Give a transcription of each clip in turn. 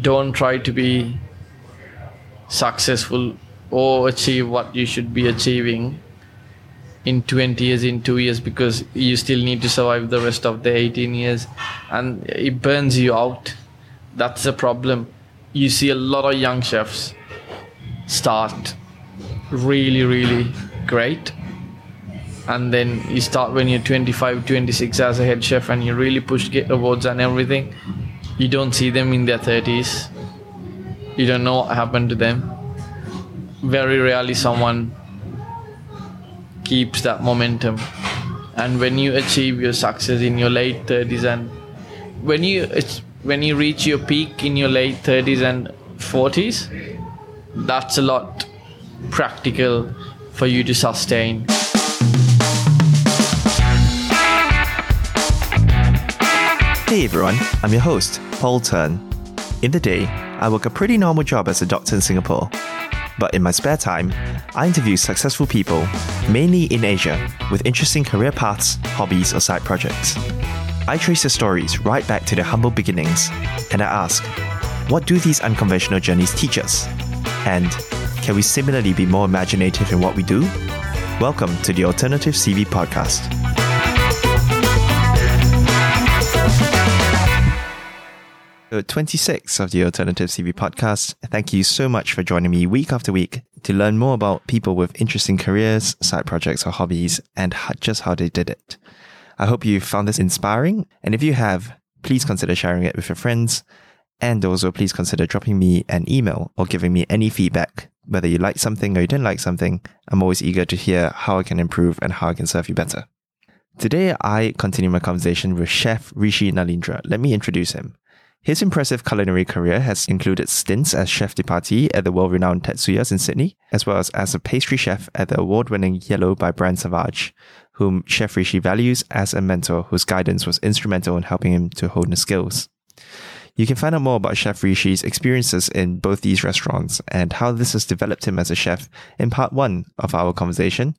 don't try to be successful or achieve what you should be achieving in 20 years in 2 years because you still need to survive the rest of the 18 years. And it burns you out. That's the problem. You see a lot of young chefs start really really great. And then you start when you're 25 26 as a head chef and you really push get awards and everything you don't see them in their 30s you don't know what happened to them. Very rarely someone keeps that momentum. And when you achieve your success in your late 30s and when you when you reach your peak in your late 30s and 40s that's a lot practical for you to sustain Hey everyone, I'm your host, Paul Turn. In the day, I work a pretty normal job as a doctor in Singapore. But in my spare time, I interview successful people, mainly in Asia, with interesting career paths, hobbies, or side projects. I trace their stories right back to their humble beginnings, and I ask, what do these unconventional journeys teach us? And can we similarly be more imaginative in what we do? Welcome to the Alternative CV Podcast. 26 of the Alternative CV podcast. Thank you so much for joining me week after week to learn more about people with interesting careers, side projects, or hobbies, and just how they did it. I hope you found this inspiring, and if you have, please consider sharing it with your friends, and also please consider dropping me an email or giving me any feedback. Whether you like something or you didn't like something, I'm always eager to hear how I can improve and how I can serve you better. Today, I continue my conversation with Chef Rishi Naleendra. Let me introduce him. His impressive culinary career has included stints as chef de partie at the world-renowned Tetsuya's in Sydney, as well as as a pastry chef at the award-winning Yellow by Brent Savage, whom Chef Rishi values as a mentor whose guidance was instrumental in helping him to hone his skills. You can find out more about Chef Rishi's experiences in both these restaurants and how this has developed him as a chef in part one of our conversation,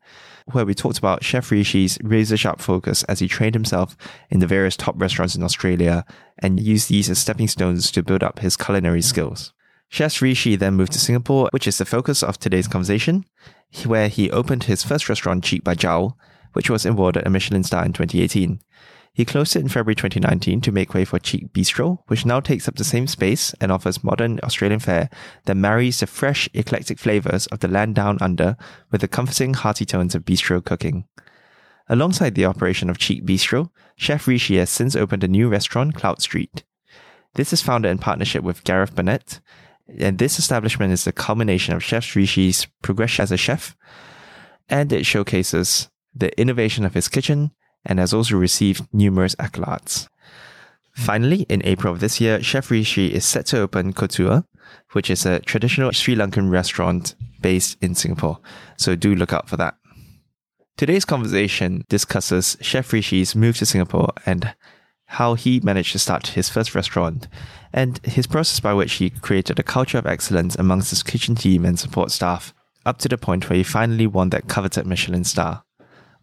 where we talked about Chef Rishi's razor sharp focus as he trained himself in the various top restaurants in Australia and used these as stepping stones to build up his culinary skills. Chef Rishi then moved to Singapore, which is the focus of today's conversation, where he opened his first restaurant, Cheek by Jowl, which was awarded a Michelin star in 2018. He closed it in February 2019 to make way for Cheek Bistro, which now takes up the same space and offers modern Australian fare that marries the fresh, eclectic flavors of the land down under with the comforting, hearty tones of bistro cooking. Alongside the operation of Cheek Bistro, Chef Rishi has since opened a new restaurant, Cloud Street. This is founded in partnership with Gareth Burnett, and this establishment is the culmination of Chef Rishi's progression as a chef, and it showcases the innovation of his kitchen and has also received numerous accolades. Finally, in April of this year, Chef Rishi is set to open Kotuwa, which is a traditional Sri Lankan restaurant based in Singapore. So do look out for that. Today's conversation discusses Chef Rishi's move to Singapore and how he managed to start his first restaurant and his process by which he created a culture of excellence amongst his kitchen team and support staff, up to the point where he finally won that coveted Michelin star.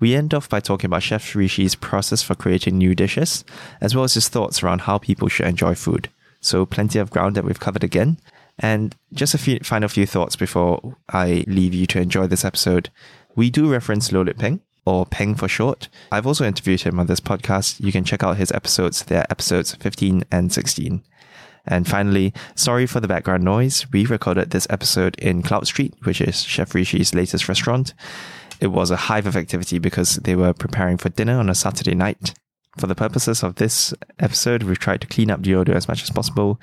We end off by talking about Chef Rishi's process for creating new dishes, as well as his thoughts around how people should enjoy food. So, plenty of ground that we've covered again. And just a few final few thoughts before I leave you to enjoy this episode. We do reference Loh Lik Peng, or Peng for short. I've also interviewed him on this podcast. You can check out his episodes. They're episodes 15 and 16. And finally, sorry for the background noise. We recorded this episode in Cloud Street, which is Chef Rishi's latest restaurant it was a hive of activity because they were preparing for dinner on a Saturday night. For the purposes of this episode, we've tried to clean up the audio as much as possible,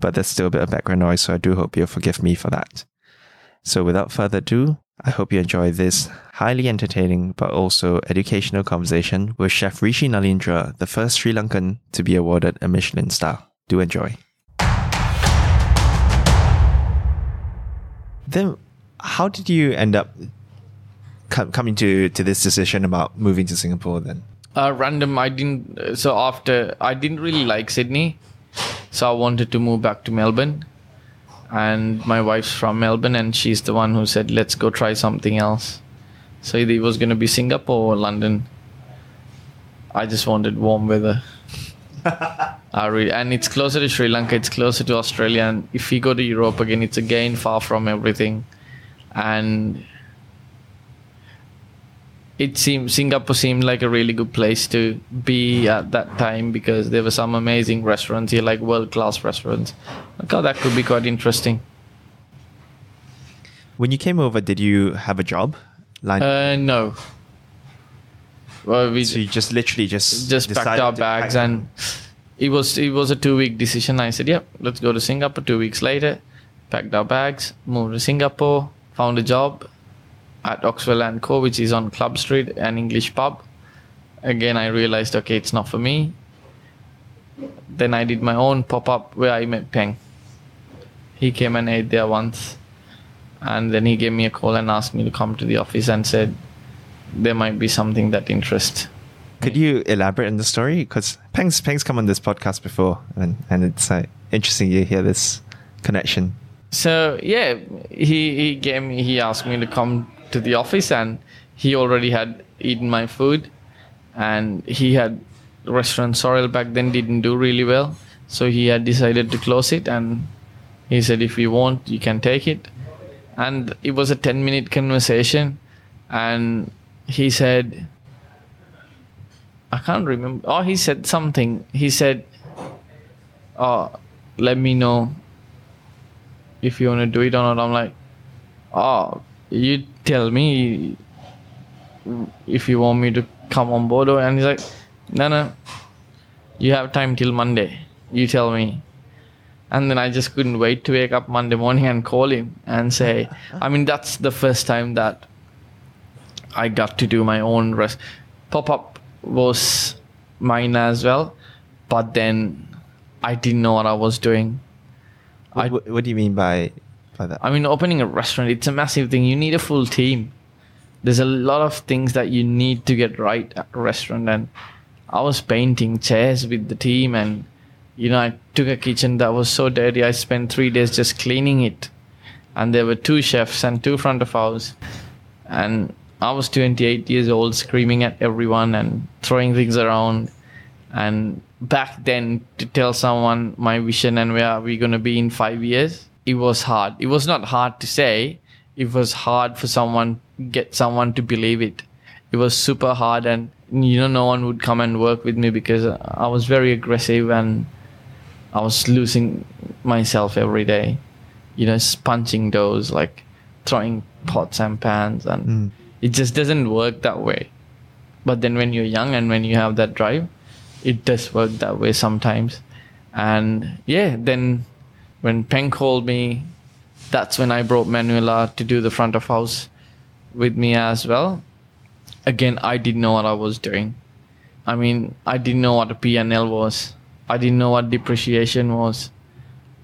but there's still a bit of background noise, so I do hope you'll forgive me for that. So without further ado, I hope you enjoy this highly entertaining but also educational conversation with Chef Rishi Naleendra, the first Sri Lankan to be awarded a Michelin star. Do enjoy. Then, how did you end up coming to to this decision about moving to Singapore then? Uh, random. I didn't. So after I didn't really like Sydney, so I wanted to move back to Melbourne. And my wife's from Melbourne, and she's the one who said, "Let's go try something else." So it was going to be Singapore or London. I just wanted warm weather. I really, and it's closer to Sri Lanka, it's closer to Australia. And if we go to Europe again, it's again far from everything. And it seemed Singapore seemed like a really good place to be at that time because there were some amazing restaurants here, like world class restaurants. I thought that could be quite interesting. When you came over, did you have a job? Like, Uh, no. Well, we so you just literally just just packed our bags pack- and it was it was a two week decision. I said, "Yep, let's go to Singapore." Two weeks later, packed our bags, moved to Singapore, found a job at Oxwell and Co, which is on Club Street, an English pub. Again, I realized, okay, it's not for me. Then I did my own pop up where I met Peng. He came and ate there once, and then he gave me a call and asked me to come to the office and said there might be something that interests Could you elaborate on the story? Because Peng's Peng's come on this podcast before, and and it's uh, interesting you hear this connection. So yeah, he he gave me he asked me to come to the office and he already had eaten my food and he had restaurant Sorrel back then didn't do really well. So he had decided to close it and he said if you want you can take it. And it was a ten minute conversation and he said I can't remember. Oh, he said something. He said, "Oh, let me know if you want to do it or not." I'm like, "Oh, you tell me if you want me to come on board." or-" And he's like, "No, no, you have time till Monday. You tell me." And then I just couldn't wait to wake up Monday morning and call him and say, I mean, that's the first time that I got to do my own rest. Pop up was mine as well, but then I didn't know what I was doing. What, what do you mean by by that? I mean, opening a restaurant, it's a massive thing. You need a full team. There's a lot of things that you need to get right at a restaurant. And I was painting chairs with the team, and you know, I took a kitchen that was so dirty. I spent three days just cleaning it, and there were two chefs and two front of house, and I was 28 years old, screaming at everyone and throwing things around. And back then, to tell someone my vision and where we're going to be in five years, it was hard. It was not hard to say. It was hard for someone, get someone to believe it. It was super hard. And, you know, no one would come and work with me because I was very aggressive and I was losing myself every day. You know, punching doors, like throwing pots and pans. And Mm. it just doesn't work that way. But then when you're young and when you have that drive, it does work that way sometimes. And yeah, then when Peng called me, that's when I brought Manuela to do the front of house with me as well. Again, I didn't know what I was doing. I mean, I didn't know what a P&L was. I didn't know what depreciation was.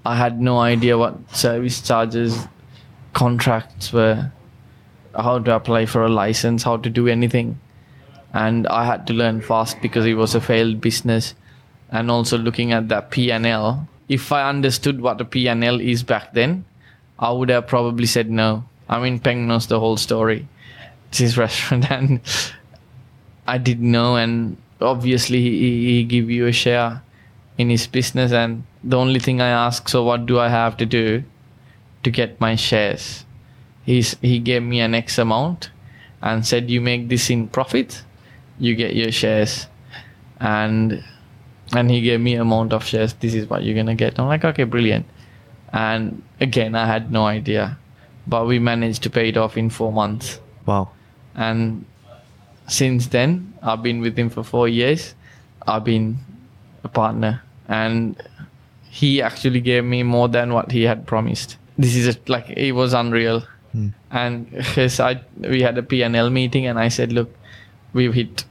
I had no idea what service charges, contracts were, how to apply for a license, how to do anything. And I had to learn fast because it was a failed business. And also looking at that P&L, if I understood what a P&L is back then, I would have probably said no. I mean, Peng knows the whole story. It's his restaurant, and I didn't know. And obviously, he, he give you a share in his business. And the only thing I ask, so what do I have to do to get my shares? He's, he gave me an X amount and said, you make this in profit, you get your shares. And and he gave me amount of shares. This is what you're gonna get. I'm like, okay, brilliant. And again, I had no idea, but we managed to pay it off in four months. Wow. And since then, I've been with him for four years. I've been a partner, and he actually gave me more than what he had promised. This is a, like it was unreal. Hmm. And his, I, we had a P&L meeting, and I said, look, we've hit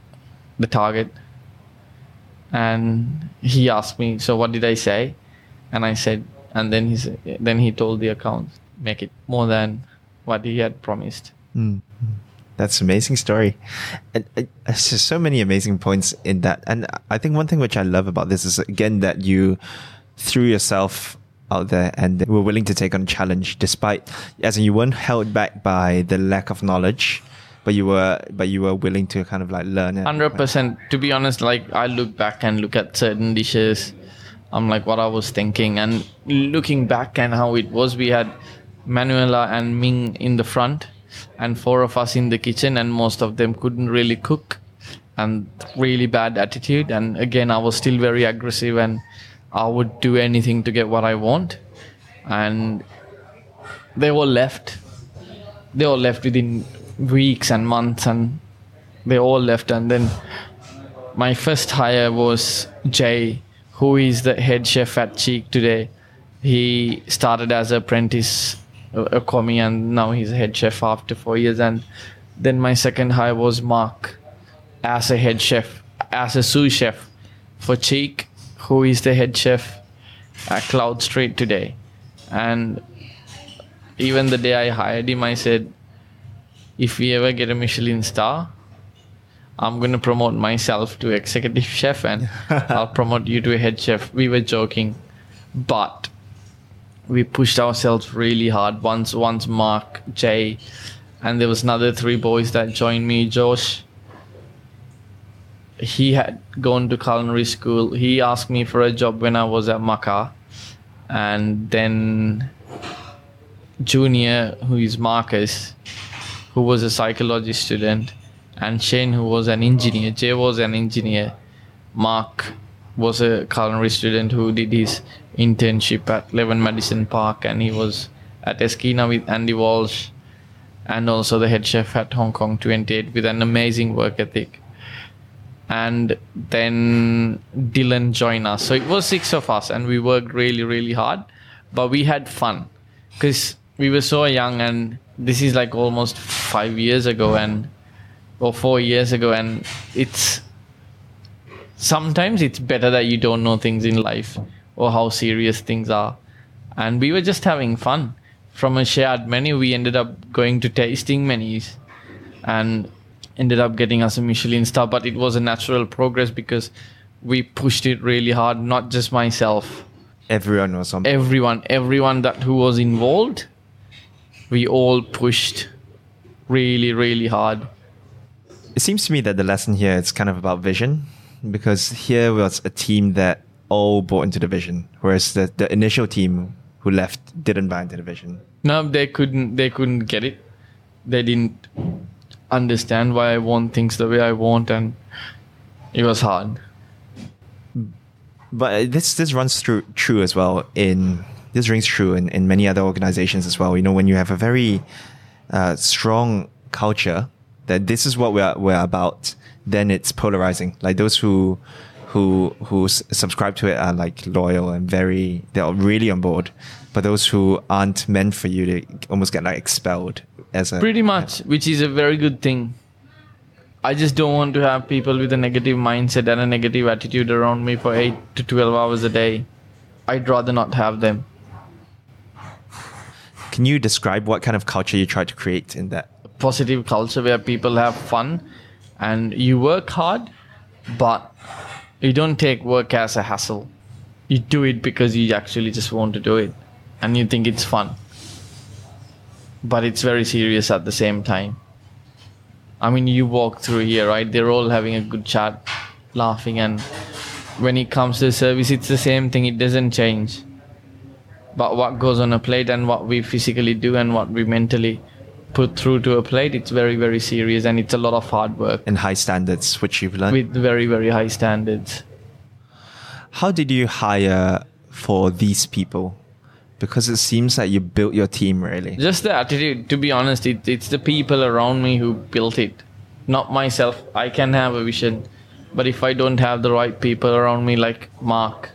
the target. And he asked me, so what did I say? And I said, and then he said, then he told the account, make it more than what he had promised. Mm. That's an amazing story. And uh, so many amazing points in that. And I think one thing which I love about this is again that you threw yourself out there and were willing to take on challenge despite as you weren't held back by the lack of knowledge, but you were but you were willing to kind of like learn it. Hundred percent. To be honest, like I look back and look at certain dishes, I'm like what I was thinking. And looking back and how it was, we had Manuela and Ming in the front, and four of us in the kitchen, and most of them couldn't really cook, and really bad attitude. And again, I was still very aggressive, and I would do anything to get what I want. And they were left. They all left within weeks and months, and they all left. And then my first hire was Jay, who is the head chef at Cheek today. He started as an apprentice a commie and now he's a head chef after four years. And then my second hire was Mark as a head chef, as a sous chef for Cheek, who is the head chef at Cloud Street today. And even the day I hired him, I said, if we ever get a Michelin star, I'm going to promote myself to executive chef and I'll promote you to a head chef. We were joking. But we pushed ourselves really hard. Once, once Mark, Jay, and there was another three boys that joined me. Josh, he had gone to culinary school. He asked me for a job when I was at Maca, and then Junior, who is Marcus, who was a psychology student, and Shane, who was an engineer. Jay was an engineer. Mark was a culinary student who did his internship at Eleven Madison Park and he was at Esquina with Andy Walsh and also the head chef at Hong Kong 28 with an amazing work ethic. And then Dylan joined us. So it was six of us and we worked really, really hard, but we had fun because we were so young and this is like almost five years ago and or four years ago and it's sometimes it's better that you don't know things in life or how serious things are. And we were just having fun. From a shared menu, we ended up going to tasting menus and ended up getting us a Michelin star. But it was a natural progress because we pushed it really hard, not just myself. Everyone was on. Everyone, everyone that who was involved, we all pushed really, really hard. It seems to me that the lesson here is kind of about vision because here was a team that all bought into the vision, whereas the, the initial team who left didn't buy into the vision. No, they couldn't. They couldn't get it. They didn't understand why I want things the way I want, and it was hard. But this this runs through true as well in this rings true in, in many other organizations as well. You know, when you have a very uh, strong culture that this is what we're we're about, then it's polarizing. Like those who who who subscribe to it are like loyal and very they're really on board. But those who aren't meant for you to almost get like expelled as a pretty much, which is a very good thing. I just don't want to have people with a negative mindset and a negative attitude around me for eight to twelve hours a day. I'd rather not have them. Can you describe what kind of culture you try to create in that? Positive culture where people have fun and you work hard, but you don't take work as a hassle. You do it because you actually just want to do it and you think it's fun. But it's very serious at the same time. I mean, you walk through here, right? They're all having a good chat, laughing, and when it comes to service, it's the same thing, it doesn't change. But what goes on a plate and what we physically do and what we mentally put through to a plate, it's very, very serious and it's a lot of hard work. And high standards, which you've learned? With very, very high standards. How did you hire for these people? Because it seems like you built your team really. Just the attitude, to be honest, it, it's the people around me who built it, not myself. I can have a vision, but if I don't have the right people around me, like Mark,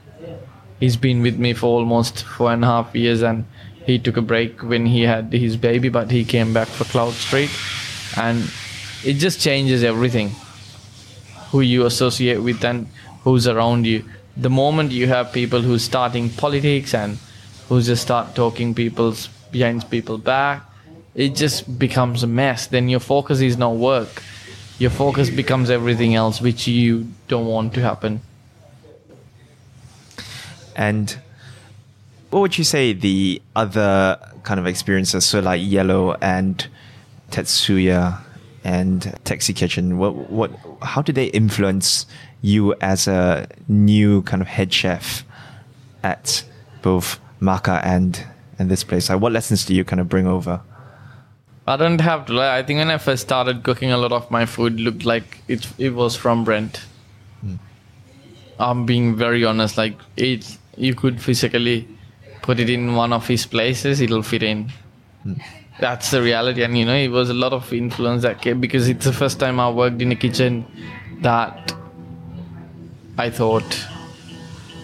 he's been with me for almost four and a half years and he took a break when he had his baby, but he came back for Cloud Street, and it just changes everything. Who you associate with and who's around you. The moment you have people who's starting politics and who just start talking people's behind people back, it just becomes a mess. Then your focus is not work. Your focus becomes everything else, which you don't want to happen. And what would you say the other kind of experiences, so like Yellow and Tetsuya and Taxi Kitchen, what what how did they influence you as a new kind of head chef at both Maka and and this place? Like, what lessons do you kind of bring over? I don't have to lie. I think when I first started cooking, a lot of my food looked like it. It was from Brent. Hmm. I'm being very honest. Like it, you could physically put it in one of his places, it'll fit in. Hmm. That's the reality, and you know, it was a lot of influence that came because it's the first time I worked in a kitchen that I thought,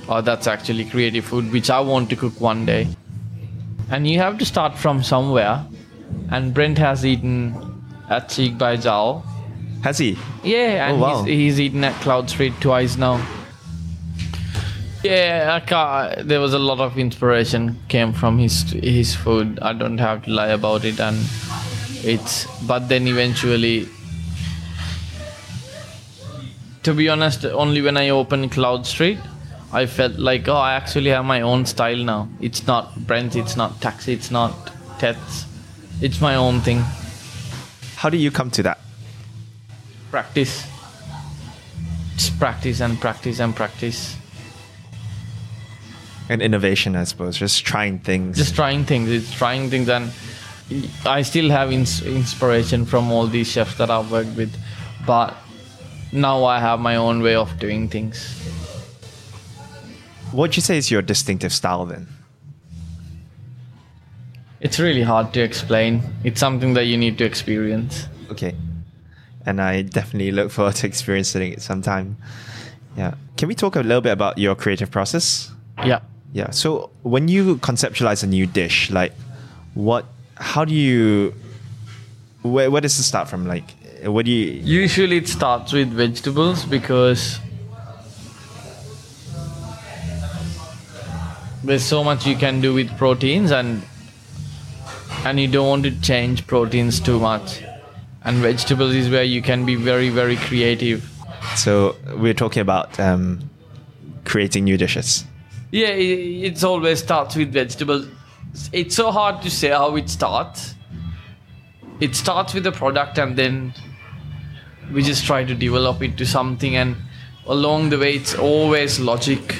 oh, that's actually creative food, which I want to cook one day. And you have to start from somewhere. And Brent has eaten at Cheek by Jowl. Has he? Yeah, and Oh, wow. he's, he's eaten at Cloud Street twice now. Yeah, I ca there was a lot of inspiration came from his his food. I don't have to lie about it, and it's. But then eventually, to be honest, only when I opened Cloud Street, I felt like oh, I actually have my own style now. It's not Brent, it's not Taxi, it's not Tets. It's my own thing. How do you come to that? practice just practice and practice and practice And innovation, I suppose. Just trying things. just trying things it's trying things and i still have ins- inspiration from all these chefs that i've worked with but now i have my own way of doing things what would you say is your distinctive style then? it's really hard to explain it's something that you need to experience Okay. And I definitely look forward to experiencing it sometime. Yeah. Can we talk a little bit about your creative process? yeah Yeah. So when you conceptualize a new dish, like what, how do you, where, where does it start from? Like, what do you, usually it starts with vegetables because there's so much you can do with proteins and and you don't want to change proteins too much and vegetables is where you can be very very creative so we're talking about um, creating new dishes. Yeah it, it's always starts with vegetables. It's so hard to say how it starts. It starts with the product and then we just try to develop it to something and along the way it's always logic.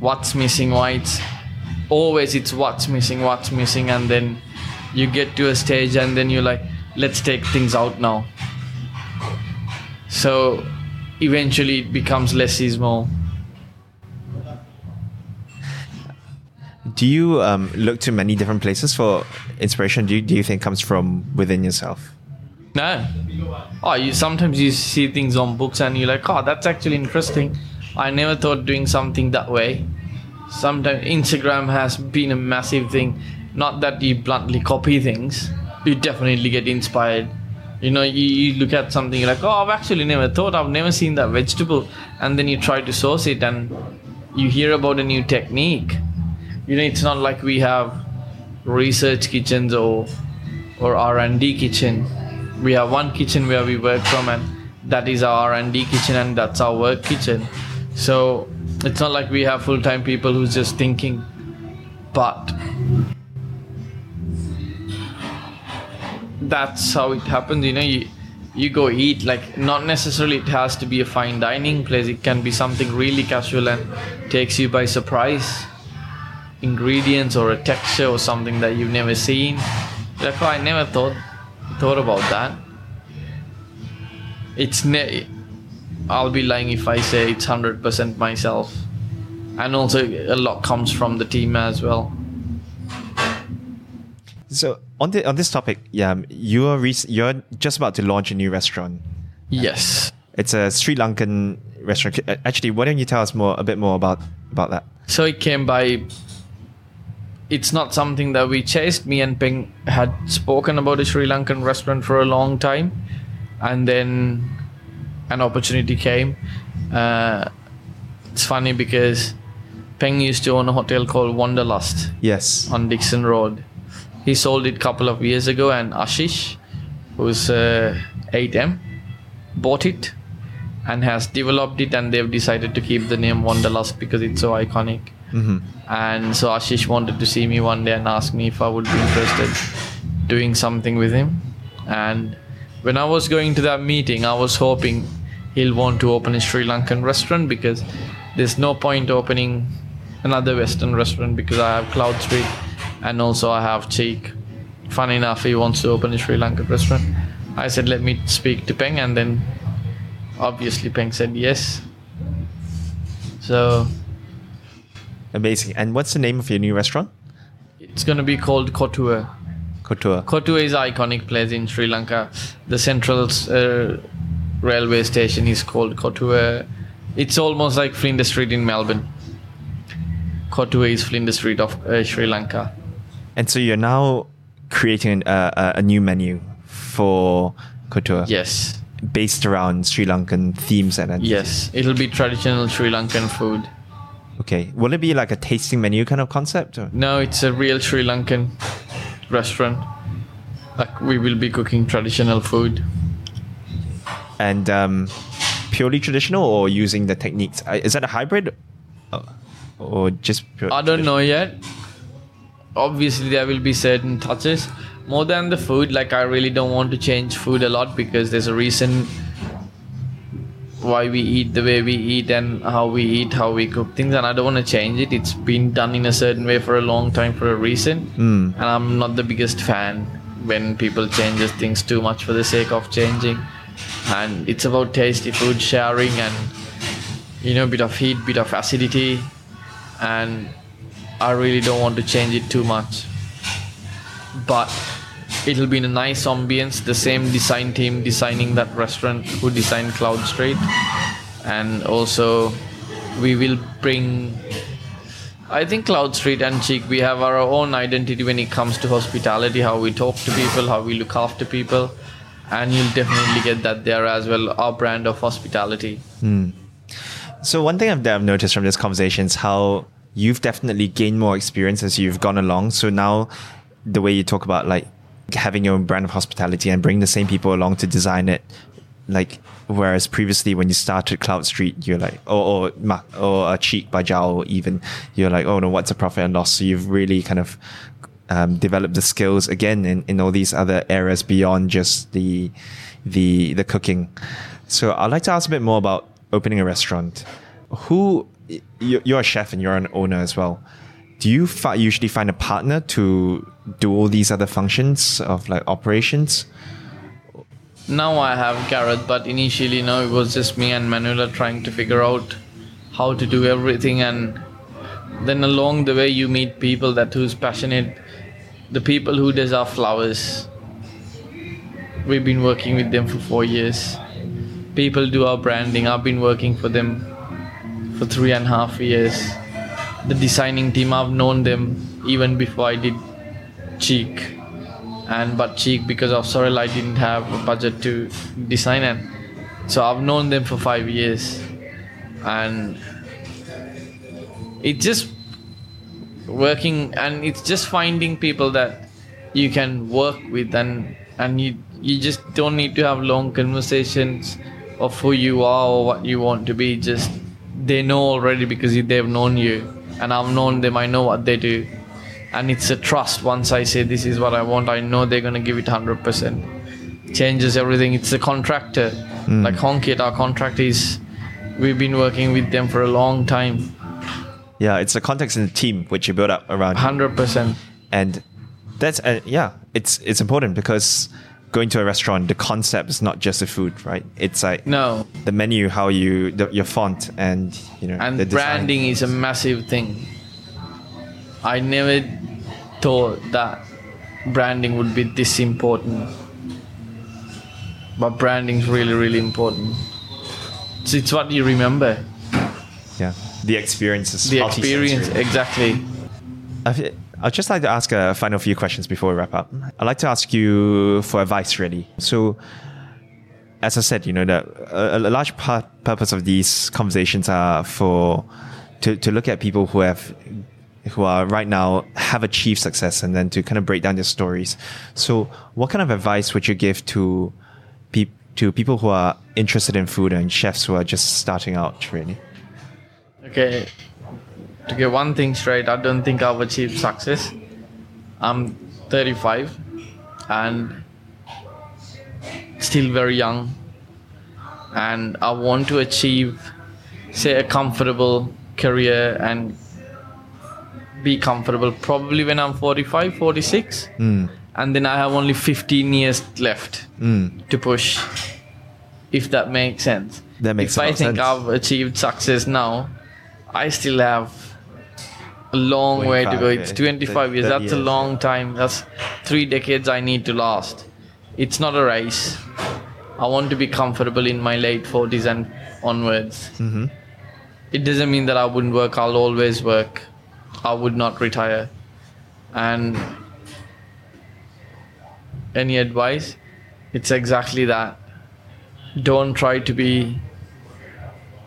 What's missing why it's always it's what's missing what's missing and then you get to a stage and then you're like let's take things out now. So eventually it becomes less is more Do you um, look to many different places for inspiration? Do you, do you think comes from within yourself? No. Oh, you sometimes you see things on books and you're like, oh, that's actually interesting. I never thought doing something that way. Sometimes Instagram has been a massive thing. Not that you bluntly copy things. You definitely get inspired. You know, you, you look at something you're like, oh, I've actually never thought. I've never seen that vegetable, and then you try to source it, and you hear about a new technique. You know, it's not like we have research kitchens or or R&D kitchen. We have one kitchen where we work from, and that is our R&D kitchen, and that's our work kitchen. So it's not like we have full-time people who's just thinking, but that's how it happens. You know, you you go eat like not necessarily it has to be a fine dining place. It can be something really casual and takes you by surprise ingredients or a texture or something that you've never seen. Like, I never thought thought about that. It's ne- I'll be lying if I say it's hundred percent myself, and also a lot comes from the team as well. So on the on this topic, yeah, you're rec- you're just about to launch a new restaurant. Yes. It's a Sri Lankan restaurant. Actually, why don't you tell us more a bit more about about that? So it came by. It's not something that we chased. Me and Peng had spoken about a Sri Lankan restaurant for a long time, and then an opportunity came. Uh, it's funny because Peng used to own a hotel called Wanderlust Yes. on Dickson Road. He sold it a couple of years ago, and Ashish, who's uh, 8M, bought it and has developed it, and they've decided to keep the name Wanderlust because it's so iconic. Hmm And so Ashish wanted to see me one day and ask me if I would be interested doing something with him. And when I was going to that meeting, I was hoping he'll want to open a Sri Lankan restaurant because there's no point opening another Western restaurant because I have Cloud Street and also I have Cheek. Funny enough, he wants to open a Sri Lankan restaurant. I said, let me speak to Peng, and then obviously Peng said yes. So Amazing. And what's the name of your new restaurant? it's gonna be called Kotuwa. Kotuwa. Kotuwa is an iconic place in Sri Lanka. The central uh, railway station is called Kotuwa. It's almost like Flinders Street in Melbourne. Kotuwa is Flinders Street of uh, Sri Lanka. And so you're now creating a, a, a new menu for Kotuwa. Yes, Based around Sri Lankan themes and entities. yes. It'll be traditional Sri Lankan food. Okay. Will it be like a tasting menu kind of concept? Or? No, it's a real Sri Lankan restaurant. Like we will be cooking traditional food. And um, purely traditional or using the techniques? Is that a hybrid? Uh, Or just pure I don't know yet. Obviously, there will be certain touches. More than the food, like I really don't want to change food a lot because there's a reason why we eat the way we eat and how we eat, how we cook things, and I don't want to change it. It's been done in a certain way for a long time for a reason, Mm. and I'm not the biggest fan when people changes things too much for the sake of changing. And it's about tasty food sharing and you know, bit of heat, bit of acidity, and I really don't want to change it too much. But it'll be in a nice ambience. The same design team designing that restaurant who designed Cloud Street, and also we will bring. I think Cloud Street and Cheek, we have our own identity when it comes to hospitality, how we talk to people, how we look after people, and you'll definitely get that there as well. Our brand of hospitality. Hmm. So one thing I've, I've noticed from this conversation is how you've definitely gained more experience as you've gone along. So now the way you talk about like having your own brand of hospitality and bring the same people along to design it, like whereas previously when you started Cloud Street, you're like, or or or a cheek by jowl even, you're like, oh no, what's a profit and loss? So you've really kind of um, developed the skills again in, in all these other areas beyond just the the the cooking. So I'd like to ask a bit more about opening a restaurant. Who you're a chef and you're an owner as well. Do you fi- usually find a partner to do all these other functions of like operations? Now I have Garrett, but initially, no, it was just me and Manuela trying to figure out how to do everything, and then along the way you meet people that who's passionate, the people who does our flowers. We've been working with them for four years. People do our branding. I've been working for them for three and a half years. The designing team, I've known them even before I did Cheek. And but cheek because of Sorrel I didn't have a budget to design it. So I've known them for five years. And it's just working and it's just finding people that you can work with and and you you just don't need to have long conversations of who you are or what you want to be. Just they know already because they've known you and I've known them I know what they do. And it's a trust. Once i say this is what i want i know they're going to give it 100% changes everything. It's a contractor. Like honkit our contractor is we've been working with them for a long time. Yeah, it's the context in the team which you build up around, 100% and that's uh, yeah, it's it's important because going to a restaurant, the concept is not just the food, right? It's like no. the menu, how you the, your font, and you know and the design. branding is a massive thing. I never thought that branding would be this important. But branding is really really important. It's, it's what you remember. Yeah, the experiences. the experience exactly I'd just like to ask a final few questions before we wrap up. I'd like to ask you for advice, really. So, as I said, you know, that a, a large part, purpose of these conversations are for to, to look at people who have who are right now have achieved success and then to kind of break down their stories. So, what kind of advice would you give to peop, to people who are interested in food and chefs who are just starting out, really? Okay, to get one thing straight, I don't think I've achieved success. I'm 35 and still very young, and I want to achieve, say, a comfortable career and be comfortable probably when i'm 45 46 Mm. and then i have only 15 years left Mm. to push if that makes sense That makes if i think sense. i've achieved success now i still have a long way to go it's yeah. 25 years 30 that's a years. long time that's three decades i need to last it's not a race i want to be comfortable in my late 40s and onwards hmm it doesn't mean that I wouldn't work. I'll always work. I would not retire. And any advice? It's exactly that. Don't try to be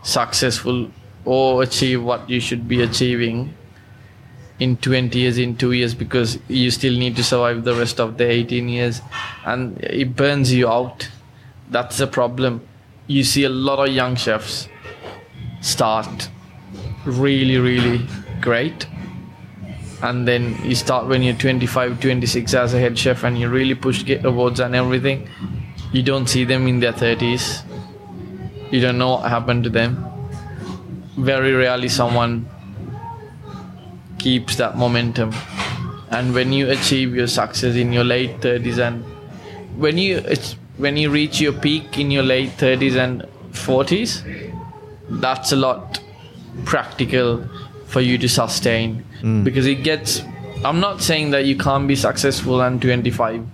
successful or achieve what you should be achieving in 20 years, in two years, because you still need to survive the rest of the 18 years. And it burns you out. That's the problem. You see a lot of young chefs start really really great. And then you start when you're 25 26 as a head chef and you really push get awards and everything. You don't see them in their 30s you don't know what happened to them. Very rarely someone keeps that momentum. And when you achieve your success in your late 30s and when you it's when you reach your peak in your late 30s and 40s that's a lot practical for you to sustain. Mm. Because it gets i'm not saying that you can't be successful at 25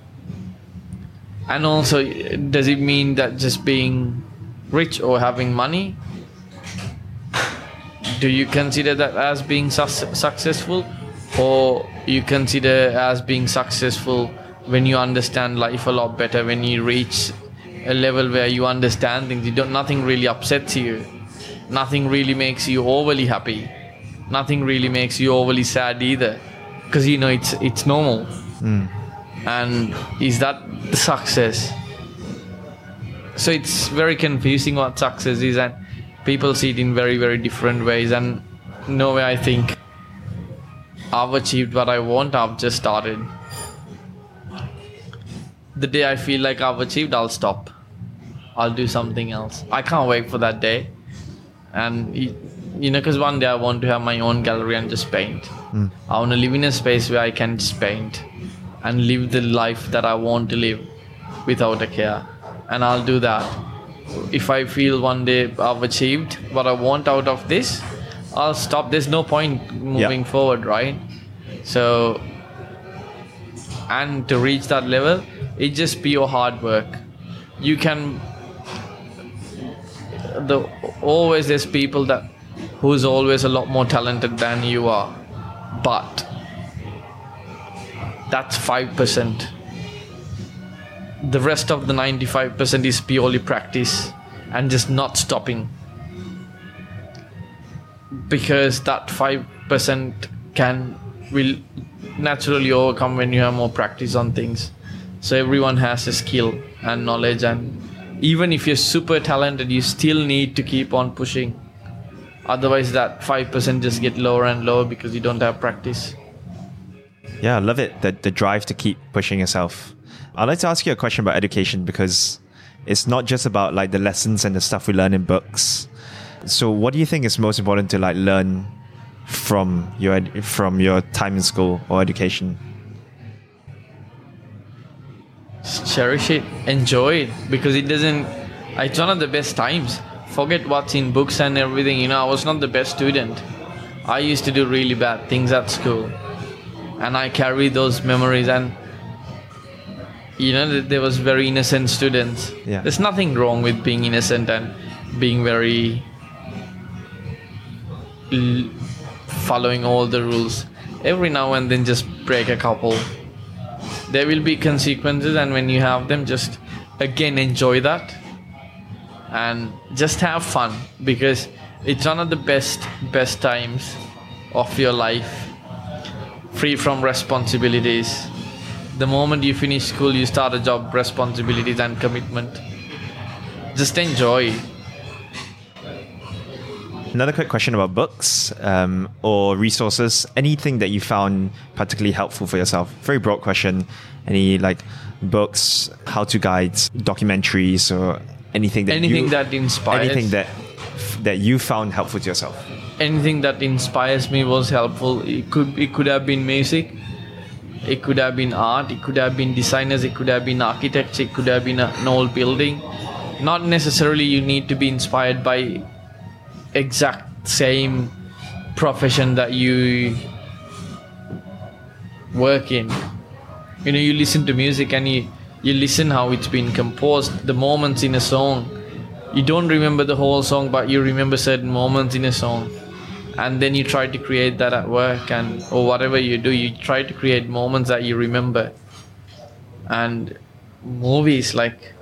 and also does it mean that just being rich or having money do you consider that as being sus- successful? Or you consider as being successful when you understand life a lot better when you reach a level where you understand things you don't nothing really upsets you. Nothing really makes you overly happy. Nothing really makes you overly sad either. Because you know it's it's normal. Hmm. And is that the success? So it's very confusing what success is and people see it in very very different ways and no way i think i've achieved what i want i've just started. The day i feel like i've achieved i'll stop. I'll do something else. I can't wait for that day. And you know because one day i want to have my own gallery and just paint. Hmm. I want to live in a space where i can just paint and live the life that i want to live without a care. And i'll do that if i feel one day i've achieved what i want out of this i'll stop. There's no point moving forward right? So and to reach that level it just be your hard work. You can the always there's people that who's always a lot more talented than you are but that's 5% the rest of the 95% is purely practice and just not stopping because that 5% can will naturally overcome when you have more practice on things so everyone has a skill and knowledge and even if you're super talented you still need to keep on pushing otherwise that 5% just get lower and lower because you don't have practice Yeah, I love it. The, the drive to keep pushing yourself. I'd like to ask you a question about education because it's not just about like the lessons and the stuff we learn in books. So what do you think is most important to like learn from your ed- from your time in school or education? cherish it. Enjoy it. Because it doesn't it's one of the best times. Forget what's in books and everything. You know i was not the best student. I used to do really bad things at school. And i carry those memories. And you know th- there was very innocent students. Yeah. there's nothing wrong with being innocent and being very l- following all the rules. Every now and then just break a couple. There will be consequences and when you have them just again enjoy that and just have fun because it's one of the best best times of your life. Free from responsibilities the moment you finish school you start a job responsibilities and commitment just enjoy Another quick question about books um, or resources. Anything that you found particularly helpful for yourself? Very broad question. Any like books, how-to guides, documentaries, or anything that anything you, that inspires anything that that you found helpful to yourself? anything that inspires me was helpful. It could it could have been music, it could have been art, it could have been designers, it could have been architects, it could have been an old building. Not necessarily you need to be inspired by exact same profession that you work in. You know, you listen to music and you you listen how it's been composed, the moments in a song. You don't remember the whole song, but you remember certain moments in a song and then you try to create that at work and or whatever you do you try to create moments that you remember and movies like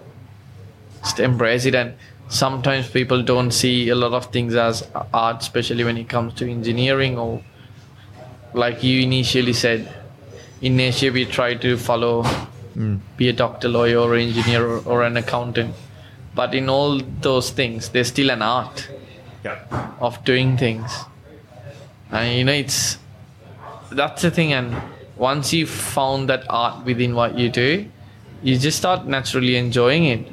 just embrace it and sometimes people don't see a lot of things as art especially when it comes to engineering or like you initially said in asia we try to follow Mm. be a doctor lawyer or engineer or, or an accountant but in all those things there's still an art Yeah. of doing things and you know it's that's the thing and once you found that art within what you do you just start naturally enjoying it.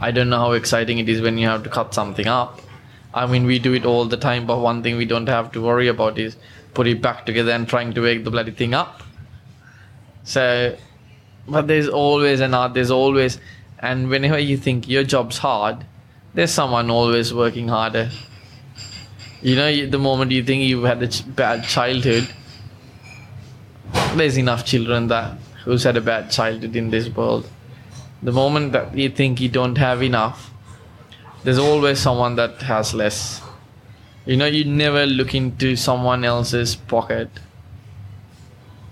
I don't know how exciting it is when you have to cut something up. I mean we do it all the time but one thing we don't have to worry about is put it back together and trying to wake the bloody thing up. So but there's always an art there's always and whenever you think your job's hard there's someone always working harder you know the moment you think you've had a ch- bad childhood there's enough children that who's had a bad childhood in this world. The moment that you think you don't have enough there's always someone that has less. You know you never look into someone else's pocket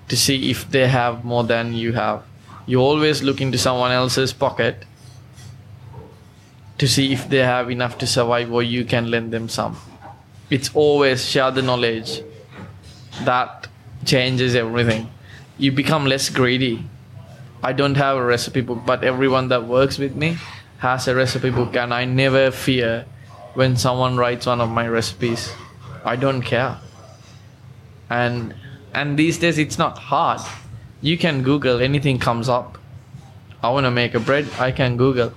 to see if they have more than you have. You always look into someone else's pocket to see if they have enough to survive or you can lend them some it's always share the knowledge that changes everything. You become less greedy. I don't have a recipe book but everyone that works with me has a recipe book and i never fear when someone writes one of my recipes. I don't care. And and these days it's not hard. You can google anything comes up. I want to make a bread i can google.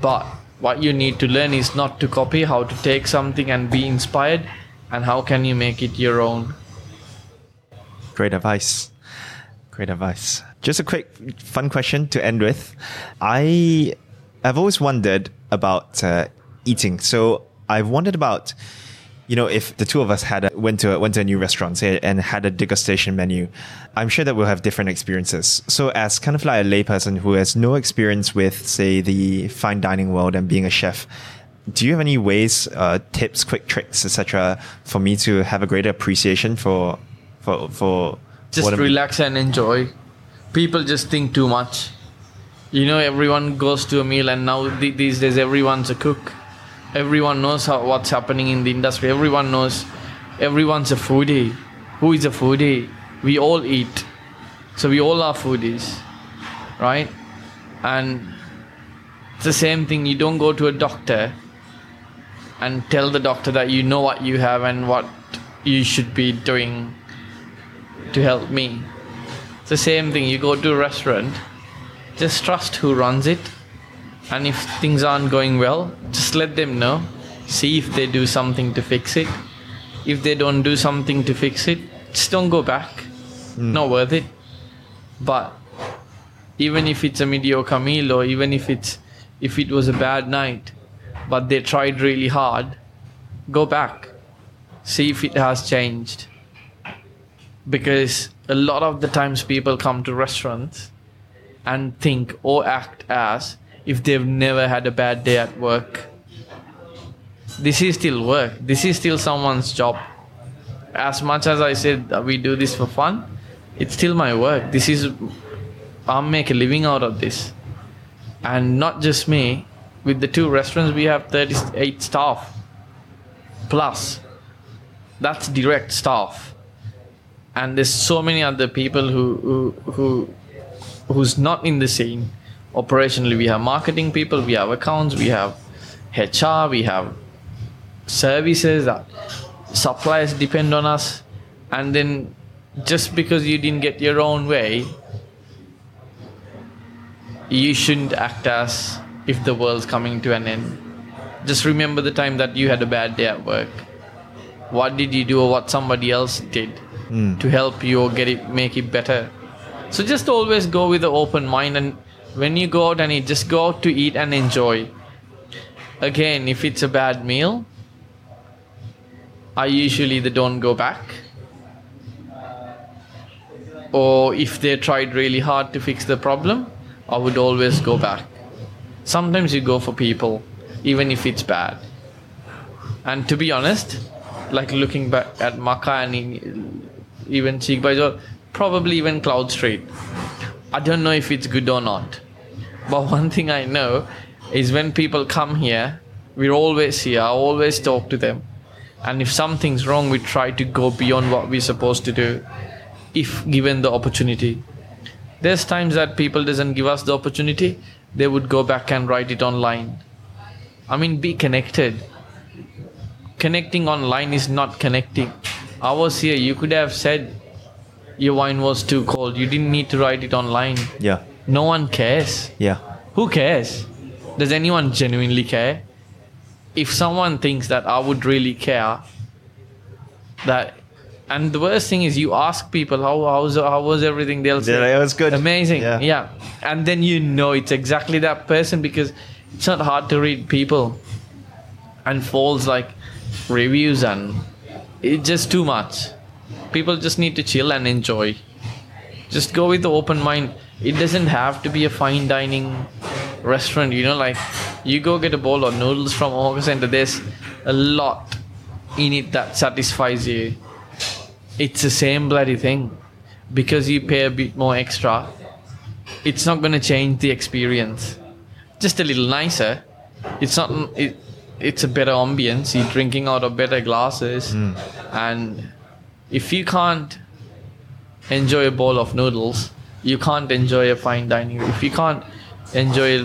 But what you need to learn is not to copy how to take something and be inspired and how can you make it your own Great advice. Great advice. Just a quick fun question to end with. I I've always wondered about uh, eating. So I've wondered about you know if the two of us had a, went to a, went to a new restaurant say, and had a degustation menu, I'm sure that we'll have different experiences. So as kind of like a layperson who has no experience with say the fine dining world and being a chef. Do you have any ways, uh, tips, quick tricks, etc., for me to have a greater appreciation for for for just what I'm- relax and enjoy people just think too much you know everyone goes to a meal and now th- these days everyone's a cook everyone knows how, what's happening in the industry. Everyone knows everyone's a foodie. Who is a foodie? We all eat. So we all are foodies right? And it's the same thing. You don't go to a doctor and tell the doctor that you know what you have and what you should be doing to help me. It's the same thing. You go to a restaurant, just trust who runs it, and if things aren't going well, just let them know. See if they do something to fix it. If they don't do something to fix it, just don't go back. Hmm. Not worth it. But even if it's a mediocre meal, or even if it's if it was a bad night, but they tried really hard, go back. See if it has changed because a lot of the times people come to restaurants and think or act as if they've never had a bad day at work. This is still work. This is still someone's job. As much as I said we do this for fun, it's still my work. This is I'll make a living out of this. And not just me. With the two restaurants we have 38 staff plus. That's direct staff and there's so many other people who who, who who's not in the scene operationally we have marketing people we have accounts we have hr we have services that suppliers depend on us. And then just because you didn't get your own way you shouldn't act as if the world's coming to an end. Just remember the time that you had a bad day at work. What did you do or what somebody else did hmm. to help you or get it make it better? So just always go with an open mind and when you go out and eat just go out to eat and enjoy again if it's a bad meal i usually either don't go back or if they tried really hard to fix the problem i would always go back sometimes you go for people even if it's bad and to be honest like looking back at Makkah and even Cheek by Jowl, probably even Cloudstreet. I don't know if it's good or not. But one thing I know is when people come here, we're always here, I always talk to them. And if something's wrong, we try to go beyond what we're supposed to do if given the opportunity. There's times that people doesn't give us the opportunity, they would go back and write it online. I mean, be connected connecting online is not connecting. I was here, you could have said your wine was too cold. You didn't need to write it online. Yeah. No one cares. Yeah. Who cares? Does anyone genuinely care? If someone thinks that I would really care, that and the worst thing is you ask people how how's how was everything they'll say like, "Oh, good." amazing Yeah. yeah and then you know it's exactly that person because it's not hard to read people and falls like reviews and it's just too much people just need to chill and enjoy just go with the open mind it doesn't have to be a fine dining restaurant you know like you go get a bowl of noodles from hawker center there's a lot in it that satisfies you. It's the same bloody thing. Because you pay a bit more extra it's not going to change the experience. Just a little nicer. It's not it, it's a better ambience. You're drinking out of better glasses. Hmm. And if you can't enjoy a bowl of noodles you can't enjoy a fine dining if you can't enjoy a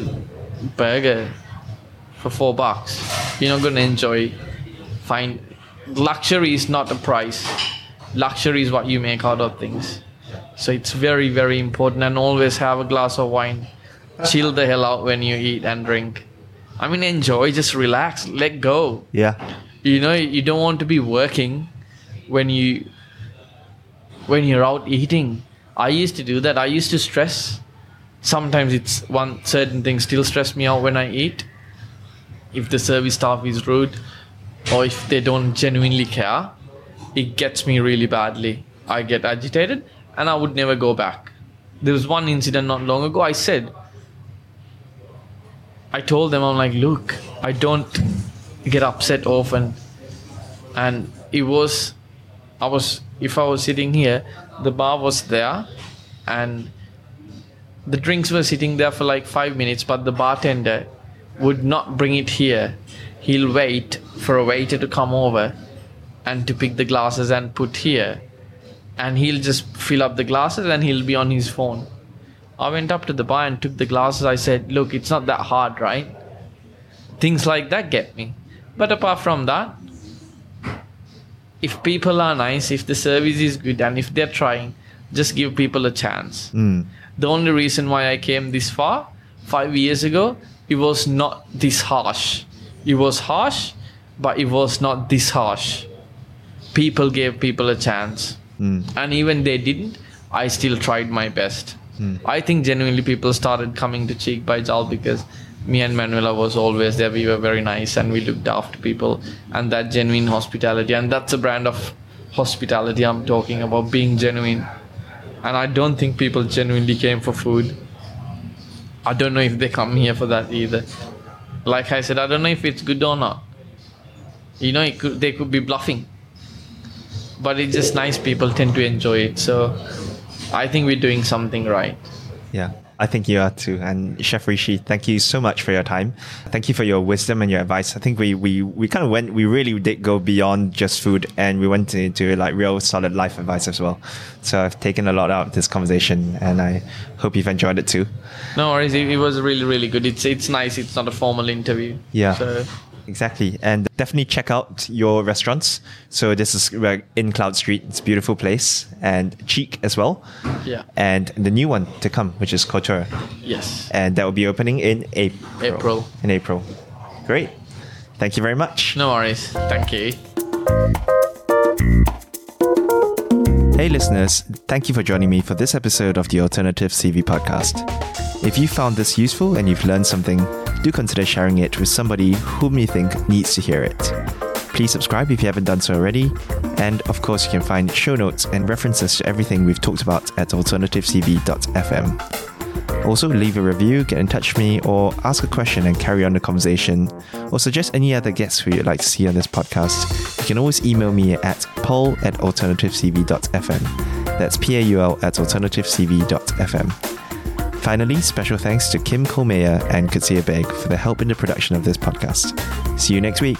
burger for four bucks you're not going to enjoy fine luxury is not a price. Luxury is what you make out of things. So it's very very important and always have a glass of wine. Chill the hell out when you eat and drink. I mean enjoy just relax let go. Yeah. you know you don't want to be working when you when you're out eating i used to do that. I used to stress. Sometimes it's one certain thing still stress me out when i eat. If the service staff is rude or if they don't genuinely care it gets me really badly. I get agitated and i would never go back. There was one incident not long ago. I said I told them, I'm like, look, I don't get upset often. And it was, I was, if I was sitting here, the bar was there and the drinks were sitting there for like five minutes, but the bartender would not bring it here. He'll wait for a waiter to come over and to pick the glasses and put here. And he'll just fill up the glasses and he'll be on his phone. I went up to the bar and took the glasses. I said, Look, it's not that hard, right? Things like that get me. But apart from that, if people are nice, if the service is good, and if they're trying, just give people a chance. Mm. The only reason why I came this far, five years ago, it was not this harsh. It was harsh, but it was not this harsh. People gave people a chance. And even they didn't, I still tried my best. I think genuinely people started coming to Cheek by Jowl because me and Manuela was always there. We were very nice and we looked after people and that genuine hospitality. And that's a brand of hospitality I'm talking about, being genuine. And I don't think people genuinely came for food. I don't know if they come here for that either. Like I said, I don't know if it's good or not. You know, could, they could be bluffing. But it's just nice people tend to enjoy it. So I think we're doing something right. Yeah. I think you are too. And Chef Rishi, thank you so much for your time. Thank you for your wisdom and your advice. I think we, we, we kind of went, we really did go beyond just food and we went into like real solid life advice as well. So I've taken a lot out of this conversation and I hope you've enjoyed it too. No worries. It, it was really, really good. It's it's nice. It's not a formal interview. Yeah. So Exactly. And definitely check out your restaurants. So this is in Cloudstreet. It's a beautiful place and Cheek as well. yeah. And the new one to come, which is Kotuwa. Yes. And that will be opening in April. April. In April. Great. Thank you very much. No worries. Thank you. Hey, listeners, thank you for joining me for this episode of the Alternative CV podcast. If you found this useful and you've learned something, do consider sharing it with somebody whom you think needs to hear it. Please subscribe if you haven't done so already. And of course, you can find show notes and references to everything we've talked about at alternativecv.fm. Also, leave a review, get in touch with me, or ask a question and carry on the conversation, or suggest any other guests who you'd like to see on this podcast. You can always email me at paul at alternativecv.fm. That's P A U L at alternativecv.fm. Finally, special thanks to Kim Colmeyer and Katsia Beg for the help in the production of this podcast. See you next week.